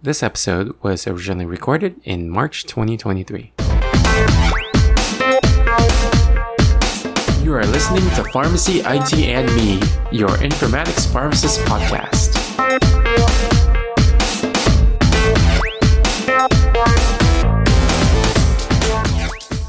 This episode was originally recorded in March 2023. You are listening to Pharmacy IT and Me, your informatics pharmacist podcast.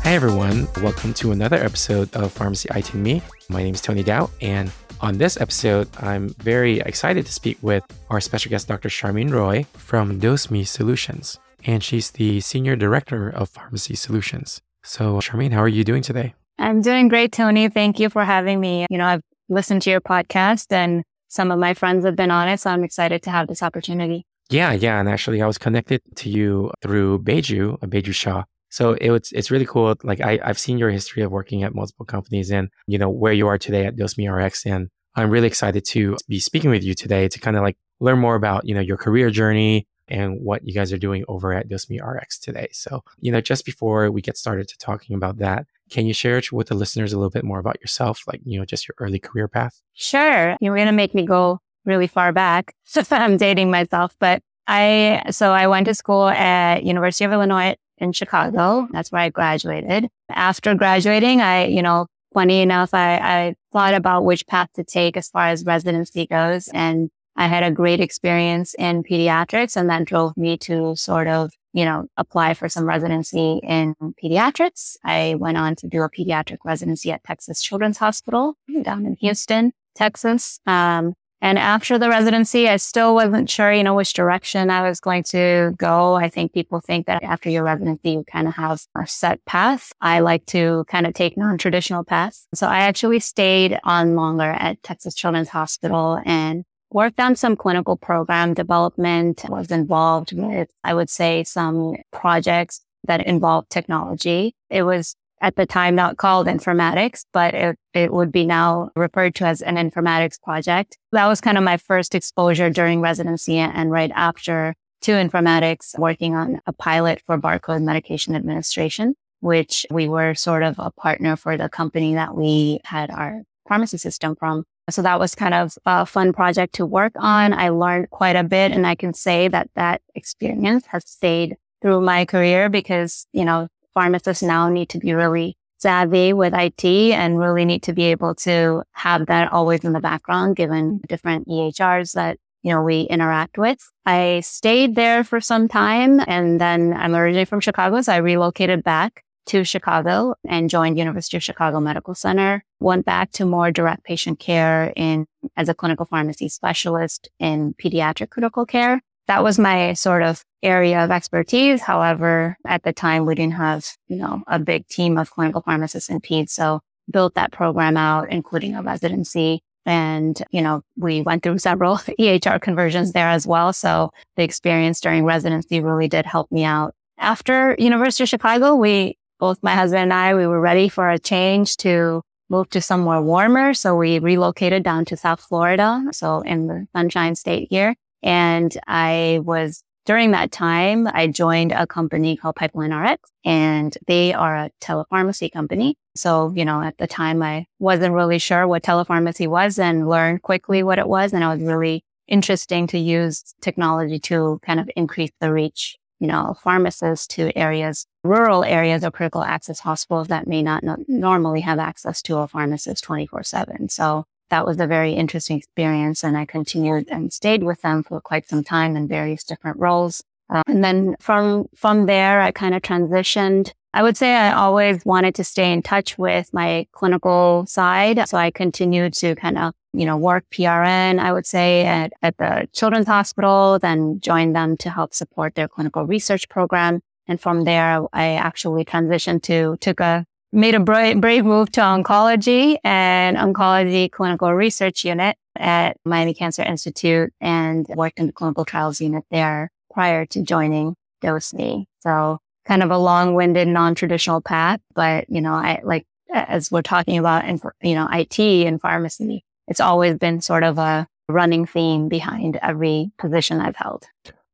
Hi, everyone. Welcome to another episode of Pharmacy IT and Me. My name is Tony Dao, and on this episode, I'm very excited to speak with our special guest, Dr. Sharmeen Roy from DoseMe Solutions, and she's the Senior Director of Pharmacy Solutions. So, Sharmeen, how are you doing today? I'm doing great, Tony. Thank you for having me. You know, I've listened to your podcast and some of my friends have been on it, so I'm excited to have this opportunity. Yeah, yeah. And actually, I was connected to you through Beju, Beju Shah, so it's it's really cool. Like I, I've seen your history of working at multiple companies and you know where you are today at DoseMe RX. And I'm really excited to be speaking with you today to kind of like learn more about, you know, your career journey and what you guys are doing over at DoseMe RX today. So, you know, just before we get started to talking about that, can you share with the listeners a little bit more about yourself, like, you know, just your early career path? Sure. You're going to make me go really far back. So I'm dating myself, but I, so I went to school at University of Illinois in Chicago. That's where I graduated. After graduating, I, you know, funny enough, I, I thought about which path to take as far as residency goes. And I had a great experience in pediatrics and that drove me to sort of, you know, apply for some residency in pediatrics. I went on to do a pediatric residency at Texas Children's Hospital down in Houston, Texas. Um, and after the residency, I still wasn't sure, you know, which direction I was going to go. I think people think that after your residency, you kind of have a set path. I like to kind of take non-traditional paths. So I actually stayed on longer at Texas Children's Hospital and worked on some clinical program development, was involved with, I would say, some projects that involved technology. It was at the time not called informatics, but it, it would be now referred to as an informatics project. That was kind of my first exposure during residency and right after to informatics, working on a pilot for barcode medication administration, which we were sort of a partner for the company that we had our pharmacy system from. So that was kind of a fun project to work on. I learned quite a bit and I can say that that experience has stayed through my career because, you know, pharmacists now need to be really savvy with IT and really need to be able to have that always in the background, given different EHRs that, you know, we interact with. I stayed there for some time and then I'm originally from Chicago. So I relocated back to Chicago and joined University of Chicago Medical Center. Went back to more direct patient care in as a clinical pharmacy specialist in pediatric critical care that was my sort of area of expertise. However, at the time we didn't have, you know, a big team of clinical pharmacists in peds. So built that program out, including a residency. And, you know, we went through several EHR conversions there as well. So the experience during residency really did help me out. After University of Chicago, we, both my husband and I, we were ready for a change to move to somewhere warmer. So we relocated down to South Florida. So in the Sunshine State here. And I was during that time, I joined a company called Pipeline RX and they are a telepharmacy company. So, you know, at the time I wasn't really sure what telepharmacy was and learned quickly what it was. And it was really interesting to use technology to kind of increase the reach, you know, pharmacists to areas, rural areas of critical access hospitals that may not normally have access to a pharmacist 24 seven. So that was a very interesting experience. And I continued and stayed with them for quite some time in various different roles. Uh, and then from, from there, I kind of transitioned. I would say I always wanted to stay in touch with my clinical side. So I continued to kind of, you know, work PRN, I would say at, at the children's hospital, then joined them to help support their clinical research program. And from there, I actually transitioned to, took a made a brave, brave move to oncology and oncology clinical research unit at Miami Cancer Institute and worked in the clinical trials unit there prior to joining DoseMe. So kind of a long-winded, non-traditional path, but you know, I like as we're talking about, in, you know, IT and pharmacy, it's always been sort of a running theme behind every position I've held.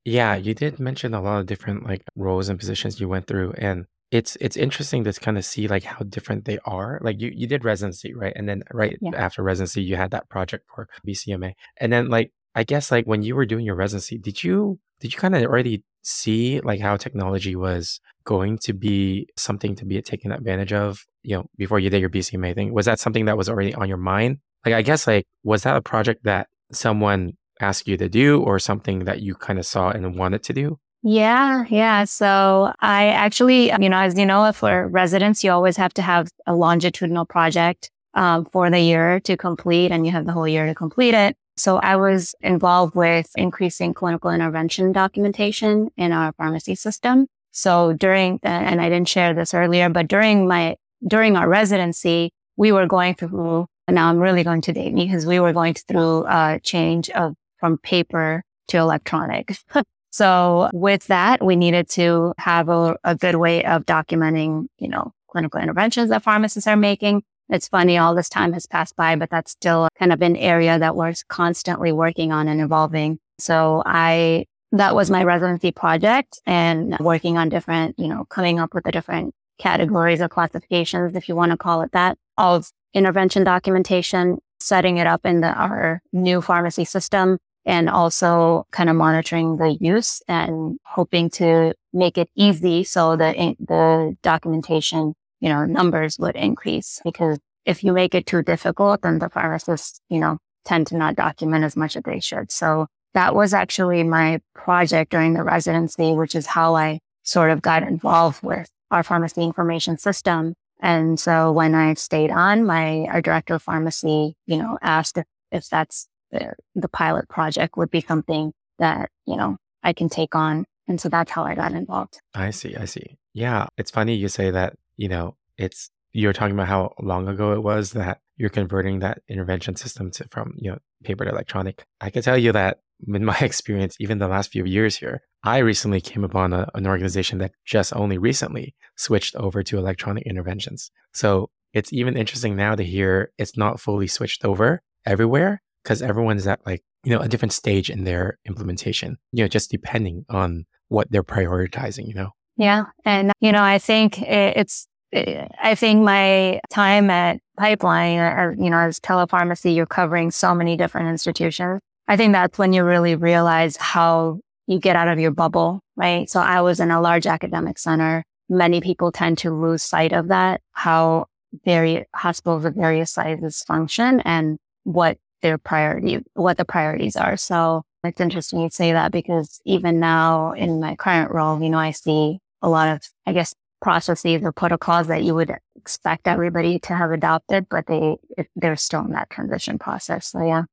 Yeah, you did mention a lot of different like roles and positions you went through, and it's it's interesting to kind of see like how different they are. Like you you did residency, right? And then right yeah. after residency, you had that project for BCMA. And then like I guess like when you were doing your residency, did you did you kind of already see like how technology was going to be something to be taken advantage of, you know, before you did your BCMA thing? Was that something that was already on your mind? Like, I guess, like, was that a project that someone asked you to do or something that you kind of saw and wanted to do? Yeah, yeah. So I actually, you know, as you know, if for residents, you always have to have a longitudinal project um, for the year to complete, and you have the whole year to complete it. So I was involved with increasing clinical intervention documentation in our pharmacy system. So during, and I didn't share this earlier, but during my, during our residency, we were going through, and now I'm really going to date me because we were going through a change of from paper to electronic. So with that, we needed to have a, a good way of documenting, you know, clinical interventions that pharmacists are making. It's funny, all this time has passed by, but that's still kind of an area that we're constantly working on and evolving. So I, that was my residency project and working on different, you know, coming up with the different categories or classifications, if you want to call it that, of intervention documentation, setting it up in the, our new pharmacy system, and also kind of monitoring the use and hoping to make it easy so that the documentation, you know, numbers would increase because if you make it too difficult, then the pharmacists, you know, tend to not document as much as they should. So that was actually my project during the residency, which is how I sort of got involved with our pharmacy information system. And so when I stayed on, my our director of pharmacy, you know, asked if, if that's the, the pilot project would be something that, you know, I can take on. And so that's how I got involved. I see. I see. Yeah. It's funny you say that, you know, it's, you're talking about how long ago it was that you're converting that intervention system to from, you know, paper to electronic. I can tell you that in my experience, even the last few years here, I recently came upon a, an organization that just only recently switched over to electronic interventions. So it's even interesting now to hear it's not fully switched over everywhere, because everyone's at like, you know, a different stage in their implementation, you know, just depending on what they're prioritizing, you know? Yeah. And, you know, I think it's, I think my time at Pipeline, or, you know, as telepharmacy, you're covering so many different institutions. I think that's when you really realize how you get out of your bubble, right? So I was in a large academic center. Many people tend to lose sight of that, how very hospitals of various sizes function and what their priority, what the priorities are. So it's interesting you say that because even now in my current role, you know, I see a lot of, I guess, processes or protocols that you would expect everybody to have adopted, but they, they're still in that transition process. So yeah.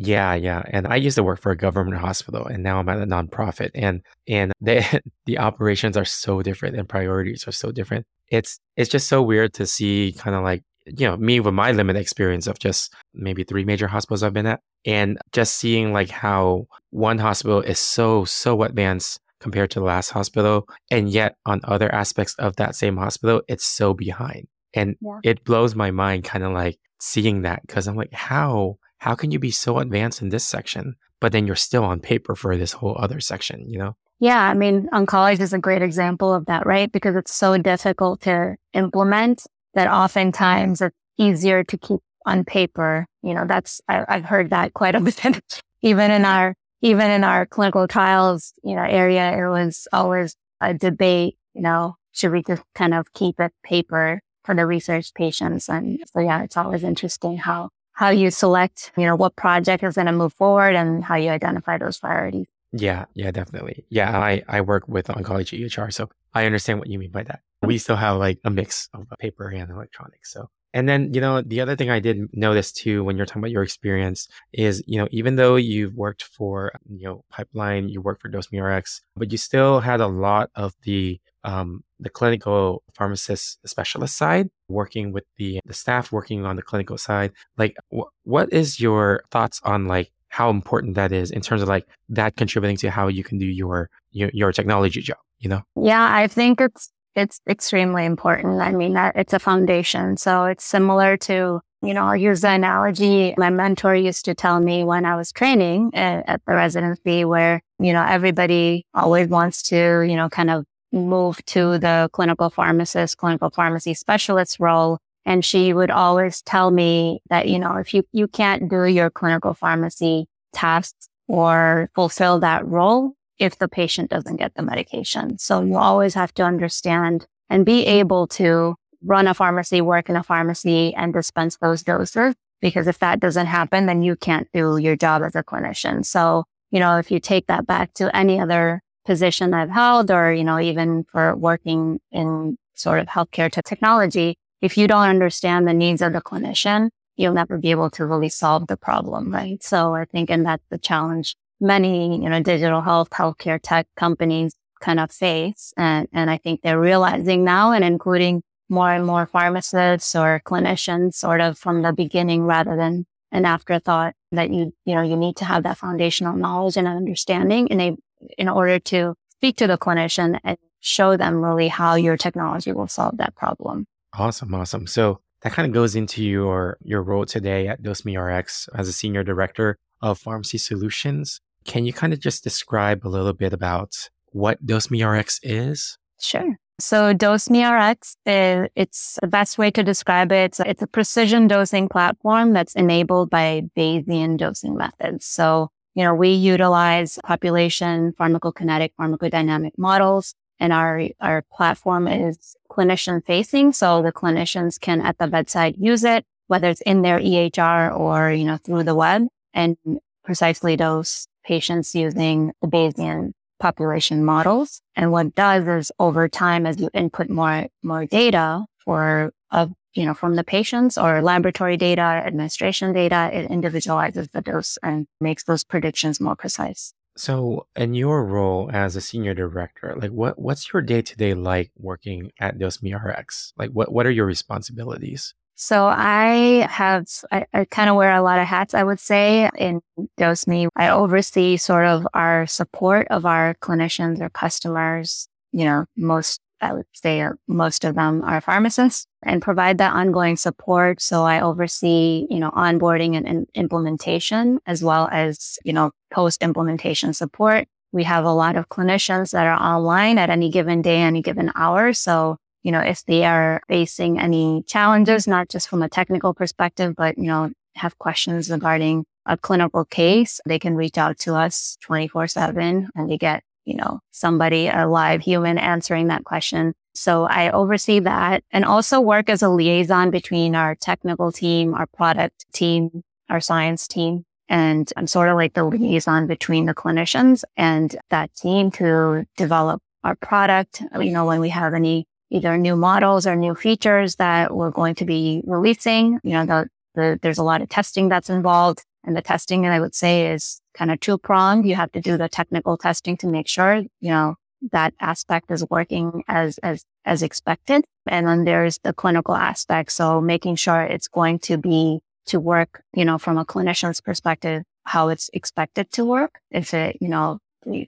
Yeah, yeah. And I used to work for a government hospital and now I'm at a nonprofit and and they the operations are so different and priorities are so different. It's it's just so weird to see kind of like you know, me with my limited experience of just maybe three major hospitals I've been at and just seeing like how one hospital is so, so advanced compared to the last hospital. And yet on other aspects of that same hospital, it's so behind. And yeah. it blows my mind kind of like seeing that because I'm like, how, how can you be so advanced in this section, but then you're still on paper for this whole other section, you know? Yeah, I mean, oncology is a great example of that, right? Because it's so difficult to implement that oftentimes it's easier to keep on paper. You know, that's, I, have heard that quite a bit. even in our, even in our clinical trials, you know, area, it was always a debate, you know, should we just kind of keep it paper for the research patients? And so, yeah, it's always interesting how, how you select, you know, what project is going to move forward and how you identify those priorities. Yeah, yeah, definitely. Yeah, I, I work with oncology EHR, so I understand what you mean by that. We still have like a mix of paper and electronics. So, and then, you know, the other thing I did notice too when you're talking about your experience is, you know, even though you've worked for, you know, Pipeline, you worked for DoseMeRx, but you still had a lot of the um, the clinical pharmacist specialist side, working with the the staff working on the clinical side. Like, wh- what is your thoughts on like how important that is in terms of like that contributing to how you can do your your, your technology job? You know? Yeah, I think it's it's extremely important. I mean, that it's a foundation. So it's similar to, you know, I'll use the analogy my mentor used to tell me when I was training at, at the residency where, you know, everybody always wants to, you know, kind of move to the clinical pharmacist, clinical pharmacy specialist role. And she would always tell me that, you know, if you, you can't do your clinical pharmacy tasks or fulfill that role, if the patient doesn't get the medication. So you always have to understand and be able to run a pharmacy, work in a pharmacy and dispense those doses. Because if that doesn't happen, then you can't do your job as a clinician. So, you know, if you take that back to any other position I've held or, you know, even for working in sort of healthcare to technology, if you don't understand the needs of the clinician, you'll never be able to really solve the problem, right? So I think, and that's the challenge many, you know, digital health, healthcare tech companies kind of face. And, and I think they're realizing now and including more and more pharmacists or clinicians sort of from the beginning rather than an afterthought that you, you know, you need to have that foundational knowledge and understanding in a, in order to speak to the clinician and show them really how your technology will solve that problem. Awesome. Awesome. So that kind of goes into your, your role today at DoseMeRx as a senior director of pharmacy solutions. Can you kind of just describe a little bit about what DoseMeRx is? Sure. So DoseMeRx, is, it's the best way to describe it. It's a precision dosing platform that's enabled by Bayesian dosing methods. So, you know, we utilize population pharmacokinetic pharmacodynamic models and our, our platform is clinician facing. So the clinicians can at the bedside use it, whether it's in their EHR or, you know, through the web and precisely dose patients using the Bayesian population models. And what does is over time, as you input more, more data for, uh, you know, from the patients or laboratory data, administration data, it individualizes the dose and makes those predictions more precise. So, in your role as a senior director, like what what's your day to day like working at DoseMeRx? Like, what what are your responsibilities? So I have, I, I kind of wear a lot of hats, I would say, in DoseMe. I oversee sort of our support of our clinicians or customers. You know, most, I would say most of them are pharmacists and provide that ongoing support. So I oversee, you know, onboarding and, and implementation as well as, you know, post implementation support. We have a lot of clinicians that are online at any given day, any given hour. So you know, if they are facing any challenges, not just from a technical perspective, but, you know, have questions regarding a clinical case, they can reach out to us 24 seven and they get, you know, somebody, a live human answering that question. So I oversee that and also work as a liaison between our technical team, our product team, our science team. And I'm sort of like the liaison between the clinicians and that team to develop our product. You know, when we have any either new models or new features that we're going to be releasing. You know, the, the, there's a lot of testing that's involved and the testing, I would say is kind of two pronged. You have to do the technical testing to make sure, you know, that aspect is working as, as, as expected. And then there's the clinical aspect. So making sure it's going to be to work, you know, from a clinician's perspective, how it's expected to work. If it, you know,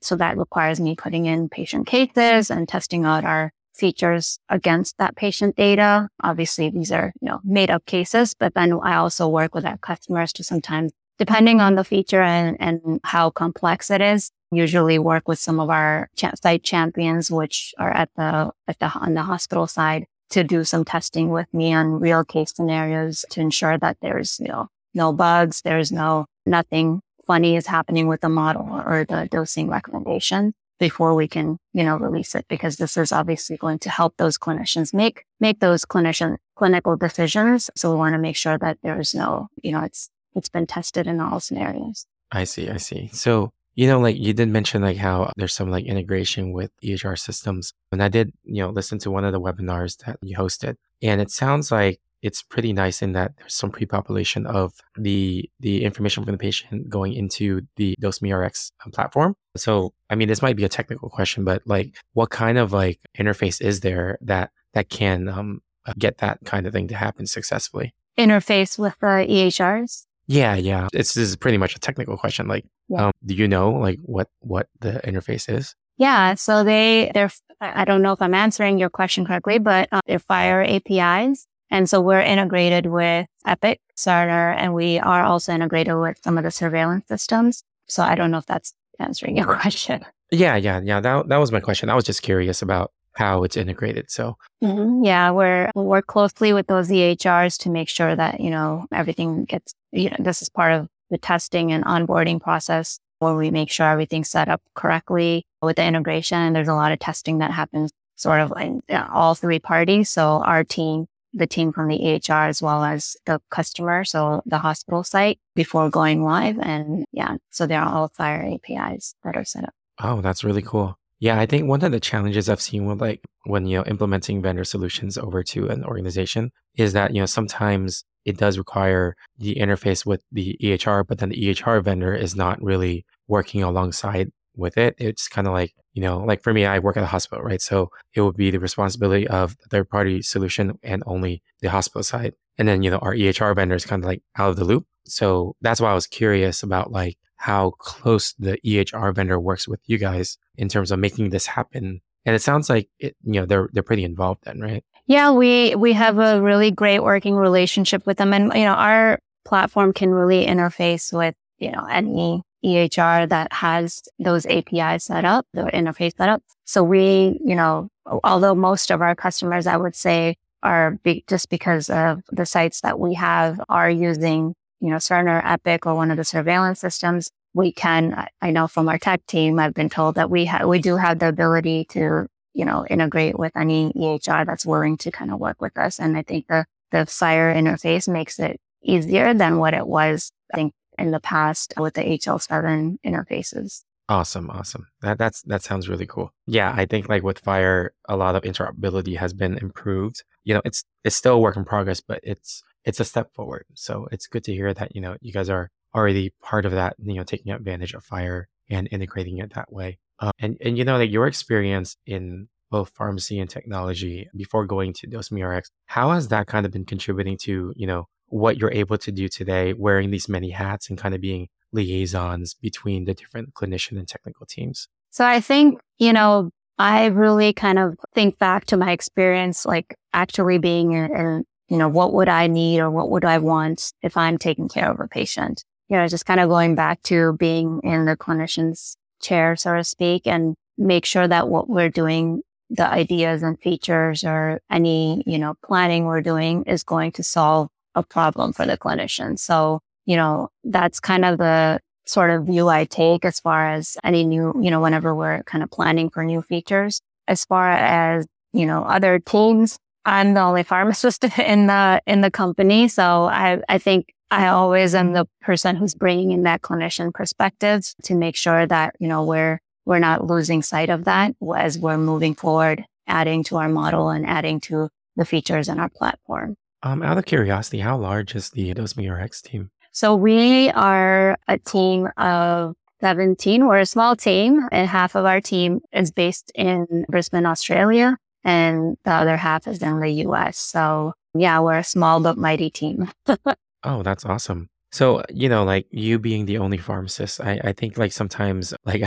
so that requires me putting in patient cases and testing out our features against that patient data. Obviously, these are, you know, made up cases, but then I also work with our customers to sometimes, depending on the feature and, and how complex it is, usually work with some of our site champions, which are at the, at the, on the hospital side to do some testing with me on real case scenarios to ensure that there's, you know, no bugs, there's no, nothing funny is happening with the model or the dosing recommendation before we can, you know, release it because this is obviously going to help those clinicians make, make those clinician clinical decisions. So we want to make sure that there's no, you know, it's, it's been tested in all scenarios. I see. I see. So, you know, like you did mention like how there's some like integration with EHR systems. And I did, you know, listen to one of the webinars that you hosted and it sounds like it's pretty nice in that there's some pre-population of the the information from the patient going into the DoseMeRx platform. So, I mean, this might be a technical question, but like, what kind of like interface is there that that can um, get that kind of thing to happen successfully? Interface with the EHRs. Yeah, yeah. It's this is pretty much a technical question. Like, yeah. um, do you know like what what the interface is? Yeah, so they they're I don't know if I'm answering your question correctly, but uh, they're FHIR APIs and so we're integrated with Epic, Cerner, and we are also integrated with some of the surveillance systems. So I don't know if that's answering your question. Yeah, yeah, yeah. That, that was my question. I was just curious about how it's integrated. So mm-hmm. yeah, we're we work closely with those EHRs to make sure that you know everything gets. You know, this is part of the testing and onboarding process where we make sure everything's set up correctly with the integration. And there's a lot of testing that happens sort of in all three parties. So our team, the team from the EHR as well as the customer, so the hospital site before going live. And yeah, so they're all FHIR APIs that are set up. Oh, that's really cool. Yeah, I think one of the challenges I've seen with like when you know implementing vendor solutions over to an organization is that you know sometimes it does require the interface with the EHR, but then the EHR vendor is not really working alongside with it. It's kind of like, you know, like for me, I work at a hospital, right? So it would be the responsibility of the third party solution and only the hospital side. And then, you know, our EHR vendor is kind of like out of the loop. So that's why I was curious about like how close the EHR vendor works with you guys in terms of making this happen. And it sounds like it, you know, they're they're pretty involved then, right? Yeah, we we have a really great working relationship with them, and you know our platform can really interface with you know any EHR that has those APIs set up, the interface set up. So we, you know, although most of our customers, I would say, are be, just because of the sites that we have are using, you know, Cerner, Epic, or one of the surveillance systems. We can, I know from our tech team, I've been told that we have, we do have the ability to you know, integrate with any EHR that's willing to kind of work with us. And I think the, the FHIR interface makes it easier than what it was, I think, in the past with the HL7 interfaces. Awesome, awesome. That that's that sounds really cool. Yeah, I think like with FHIR, a lot of interoperability has been improved. You know, it's it's still a work in progress, but it's it's a step forward. So it's good to hear that you know you guys are already part of that. You know, taking advantage of FHIR and integrating it that way. Uh, and and you know like your experience in both pharmacy and technology before going to DoseMeRx, how has that kind of been contributing to you know what you're able to do today, wearing these many hats and kind of being liaisons between the different clinician and technical teams? So I think you know I really kind of think back to my experience, like actually being in, you know, what would I need or what would I want if I'm taking care of a patient? You know, just kind of going back to being in the clinician's chair, so to speak, and make sure that what we're doing, the ideas and features or any, you know, planning we're doing is going to solve a problem for the clinician. So, you know, that's kind of the sort of view I take as far as any new, you know, whenever we're kind of planning for new features. As far as, you know, other teams, I'm the only pharmacist in the, in the company. So I, I think I always am the person who's bringing in that clinician perspective to make sure that, you know, we're, we're not losing sight of that as we're moving forward, adding to our model and adding to the features in our platform. Um, out of curiosity, how large is the DoseMeRx team? So we are a team of 17. We're a small team and half of our team is based in Brisbane, Australia and the other half is in the US. So yeah, we're a small but mighty team. Oh, that's awesome. So, you know, like you being the only pharmacist, I, I think like sometimes, like,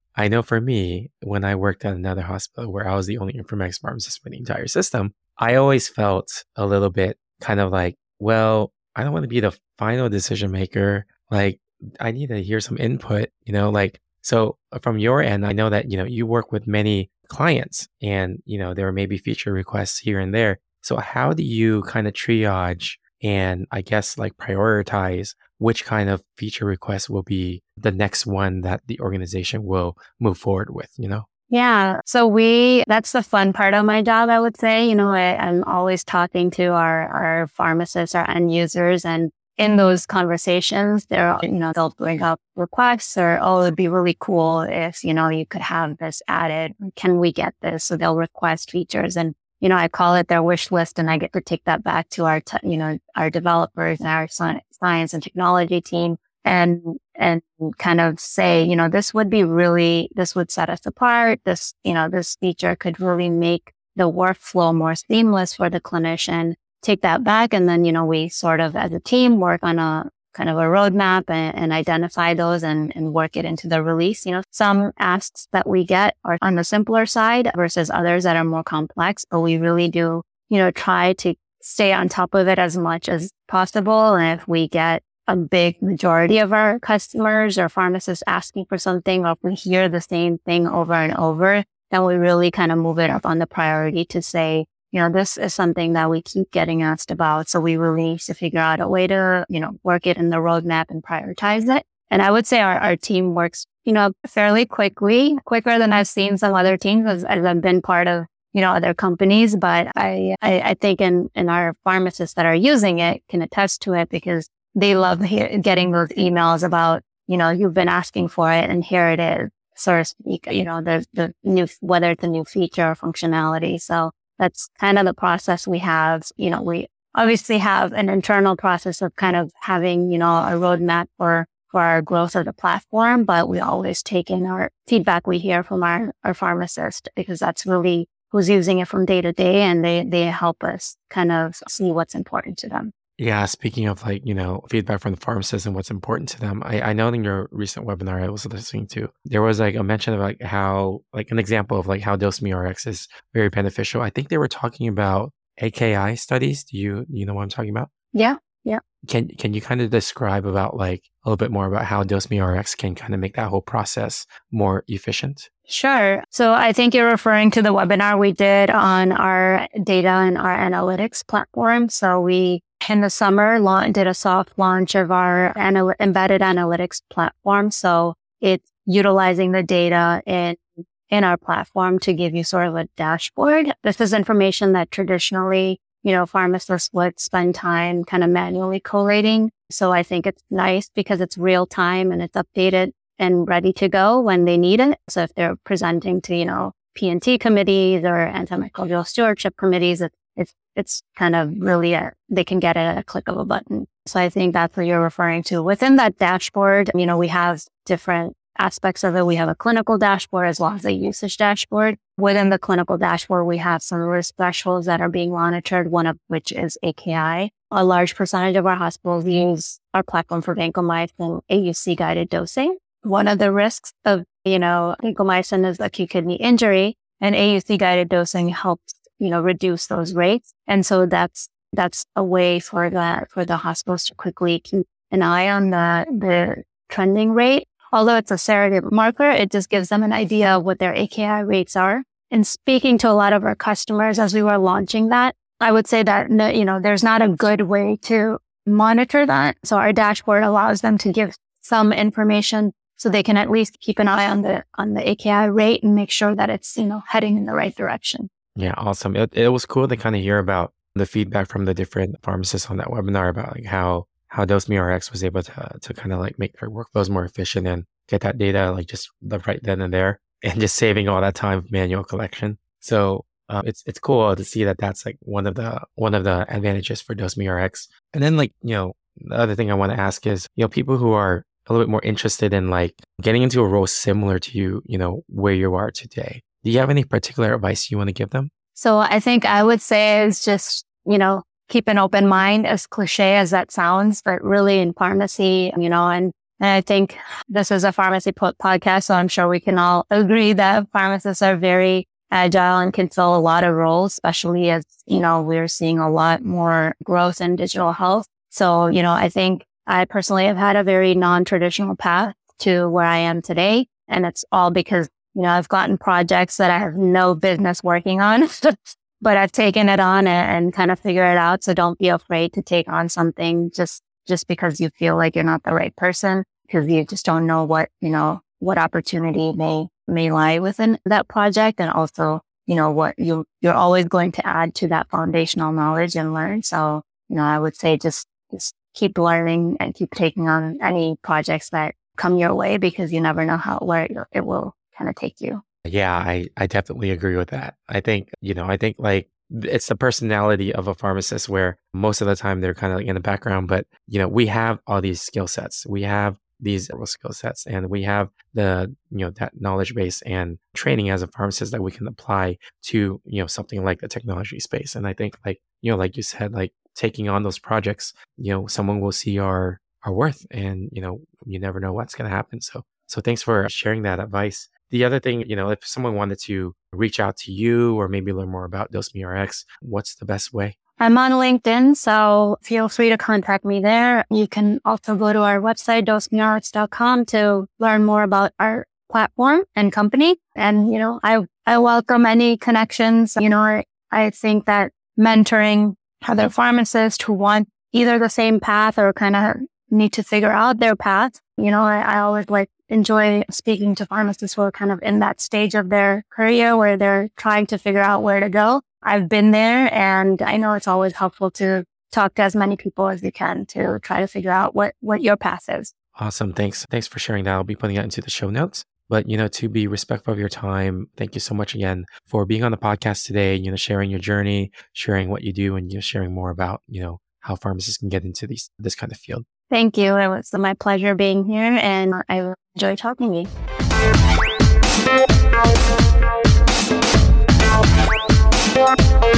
I know for me, when I worked at another hospital where I was the only informatics pharmacist for the entire system, I always felt a little bit kind of like, well, I don't want to be the final decision maker. Like, I need to hear some input, you know, like, so uh, from your end, I know that, you know, you work with many clients and, you know, there may be feature requests here and there. So how do you kind of triage and I guess like prioritize which kind of feature request will be the next one that the organization will move forward with, you know? Yeah. So we, that's the fun part of my job, I would say. You know, I, am always talking to our, our pharmacists, our end users, and in those conversations, they're, you know, they'll bring up requests or, oh, it'd be really cool if, you know, you could have this added. Can we get this? So they'll request features and you know, I call it their wish list and I get to take that back to our, you know, our developers and our science and technology team and, and kind of say, you know, this would be really, this would set us apart. This, you know, this feature could really make the workflow more seamless for the clinician. Take that back. And then, you know, we sort of as a team work on a, kind of a roadmap and, and identify those and, and work it into the release. You know, some asks that we get are on the simpler side versus others that are more complex, but we really do, you know, try to stay on top of it as much as possible. And if we get a big majority of our customers or pharmacists asking for something, or if we hear the same thing over and over, then we really kind of move it up on the priority to say, you know, this is something that we keep getting asked about. So we really need to figure out a way to, you know, work it in the roadmap and prioritize it. And I would say our, our team works, you know, fairly quickly, quicker than I've seen some other teams as, as I've been part of, you know, other companies. But I, I, I think in, in our pharmacists that are using it can attest to it because they love he- getting those emails about, you know, you've been asking for it and here it is, so to speak, you know, the, the new, whether it's a new feature or functionality. So that's kind of the process we have. You know, we obviously have an internal process of kind of having, you know, a roadmap for, for our growth of the platform, but we always take in our feedback we hear from our, our pharmacist because that's really who's using it from day to day and they, they help us kind of see what's important to them. Yeah, speaking of like, you know, feedback from the pharmacist and what's important to them, I, I know in your recent webinar I was listening to, there was like a mention of like how, like an example of like how DoseMe RX is very beneficial. I think they were talking about AKI studies. Do you, you know what I'm talking about? Yeah. Yeah. Can, can you kind of describe about like a little bit more about how DoseMe RX can kind of make that whole process more efficient? Sure. So I think you're referring to the webinar we did on our data and our analytics platform. So we in the summer did a soft launch of our anal- embedded analytics platform. So it's utilizing the data in in our platform to give you sort of a dashboard. This is information that traditionally, you know, pharmacists would spend time kind of manually collating. So I think it's nice because it's real time and it's updated and ready to go when they need it. So if they're presenting to, you know, P&T committees or antimicrobial stewardship committees, it's it's it's kind of really a, they can get a click of a button. So I think that's what you're referring to. Within that dashboard, you know, we have different aspects of it. We have a clinical dashboard as well as a usage dashboard. Within the clinical dashboard, we have some risk thresholds that are being monitored, one of which is AKI. A large percentage of our hospitals use our platform for vancomycin AUC guided dosing. One of the risks of, you know, vancomycin is acute kidney injury and AUC guided dosing helps you know, reduce those rates. And so that's, that's a way for the, for the hospitals to quickly keep an eye on the, the trending rate. Although it's a surrogate marker, it just gives them an idea of what their AKI rates are. And speaking to a lot of our customers as we were launching that, I would say that, you know, there's not a good way to monitor that. So our dashboard allows them to give some information so they can at least keep an eye on the, on the AKI rate and make sure that it's, you know, heading in the right direction. Yeah, awesome. It, it was cool to kind of hear about the feedback from the different pharmacists on that webinar about like how how DoseMe RX was able to to kind of like make their workflows more efficient and get that data like just the right then and there and just saving all that time of manual collection. So uh, it's it's cool to see that that's like one of the one of the advantages for DoseMe RX. And then like you know the other thing I want to ask is you know people who are a little bit more interested in like getting into a role similar to you, you know, where you are today. Do you have any particular advice you want to give them? So I think I would say is just, you know, keep an open mind as cliche as that sounds, but really in pharmacy, you know, and, and I think this is a pharmacy po- podcast. So I'm sure we can all agree that pharmacists are very agile and can fill a lot of roles, especially as, you know, we're seeing a lot more growth in digital health. So, you know, I think I personally have had a very non-traditional path to where I am today. And it's all because you know, I've gotten projects that I have no business working on, but I've taken it on and, and kind of figure it out. So don't be afraid to take on something just, just because you feel like you're not the right person because you just don't know what, you know, what opportunity may, may lie within that project. And also, you know, what you, you're always going to add to that foundational knowledge and learn. So, you know, I would say just, just keep learning and keep taking on any projects that come your way because you never know how, where it will kind of take you. Yeah, I, I definitely agree with that. I think, you know, I think like it's the personality of a pharmacist where most of the time they're kind of like in the background, but, you know, we have all these skill sets. We have these skill sets and we have the, you know, that knowledge base and training as a pharmacist that we can apply to, you know, something like the technology space. And I think like, you know, like you said, like taking on those projects, you know, someone will see our, our worth and, you know, you never know what's going to happen. So, so thanks for sharing that advice. The other thing, you know, if someone wanted to reach out to you or maybe learn more about DoseMe RX, what's the best way? I'm on LinkedIn, so feel free to contact me there. You can also go to our website, dosemerx.com to learn more about our platform and company. And, you know, I, I welcome any connections. You know, I, I think that mentoring other pharmacists who want either the same path or kind of need to figure out their path You know, I, I always like enjoy speaking to pharmacists who are kind of in that stage of their career where they're trying to figure out where to go. I've been there and I know it's always helpful to talk to as many people as you can to try to figure out what, what your path is. Awesome. Thanks. Thanks for sharing that. I'll be putting that into the show notes. But, you know, to be respectful of your time, thank you so much again for being on the podcast today, you know, sharing your journey, sharing what you do, and, you know, sharing more about, you know, how pharmacists can get into these, this kind of field. Thank you. It was my pleasure being here and I enjoy talking to you.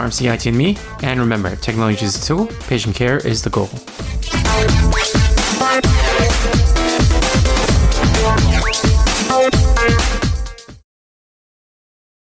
Pharmacy IT and Me. And remember, technology is a tool, patient care is the goal.